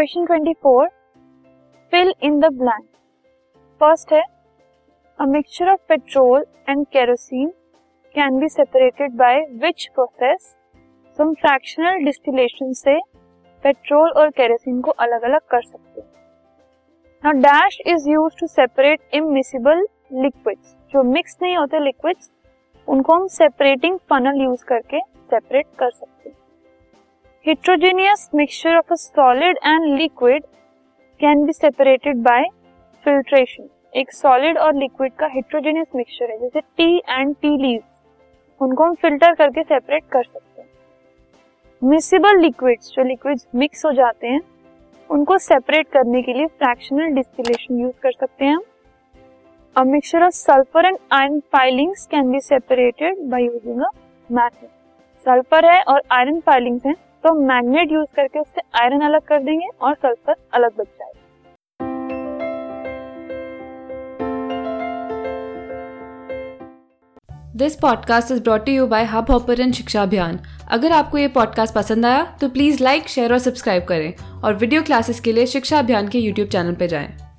Question 24 fill in the blank first है a mixture of petrol and kerosene can be separated by which process हम fractional distillation से petrol और kerosene को अलग अलग कर सकते हैं। Now dash is used to separate immiscible liquids जो मिक्स नहीं होते लिक्विड्स उनको हम सेपरेटिंग फनल यूज़ करके सेपरेट कर सकते हैं। Heterogeneous mixture of a solid and liquid can be separated by filtration. एक सॉलिड और लिक्विड का हेट्रोजेनियस मिक्सचर है, जैसे टी एंड टी लीव्स उनको हम फ़िल्टर करके सेपरेट कर सकते हैं। मिसिबल लिक्विड्स जो लिक्विड्स मिक्स हो जाते हैं, उनको सेपरेट करने के लिए फ्रैक्शनल डिस्टिलेशन यूज़ कर सकते हैं a mixture of sulphur and iron filings can be separated by using a magnet sulphur है और आयरन फाइलिंग्स हैं तो मैग्नेट यूज़ करके उससे आयरन अलग कर देंगे और सल्फ़र अलग बच जाएगा। This podcast is brought you by Hubhopper Shiksha Abhiyan अगर आपको ये पॉडकास्ट पसंद आया तो प्लीज़ लाइक शेयर और सब्सक्राइब करें और वीडियो क्लासेस के लिए शिक्षा अभियान के यूट्यूब चैनल पर जाएँ।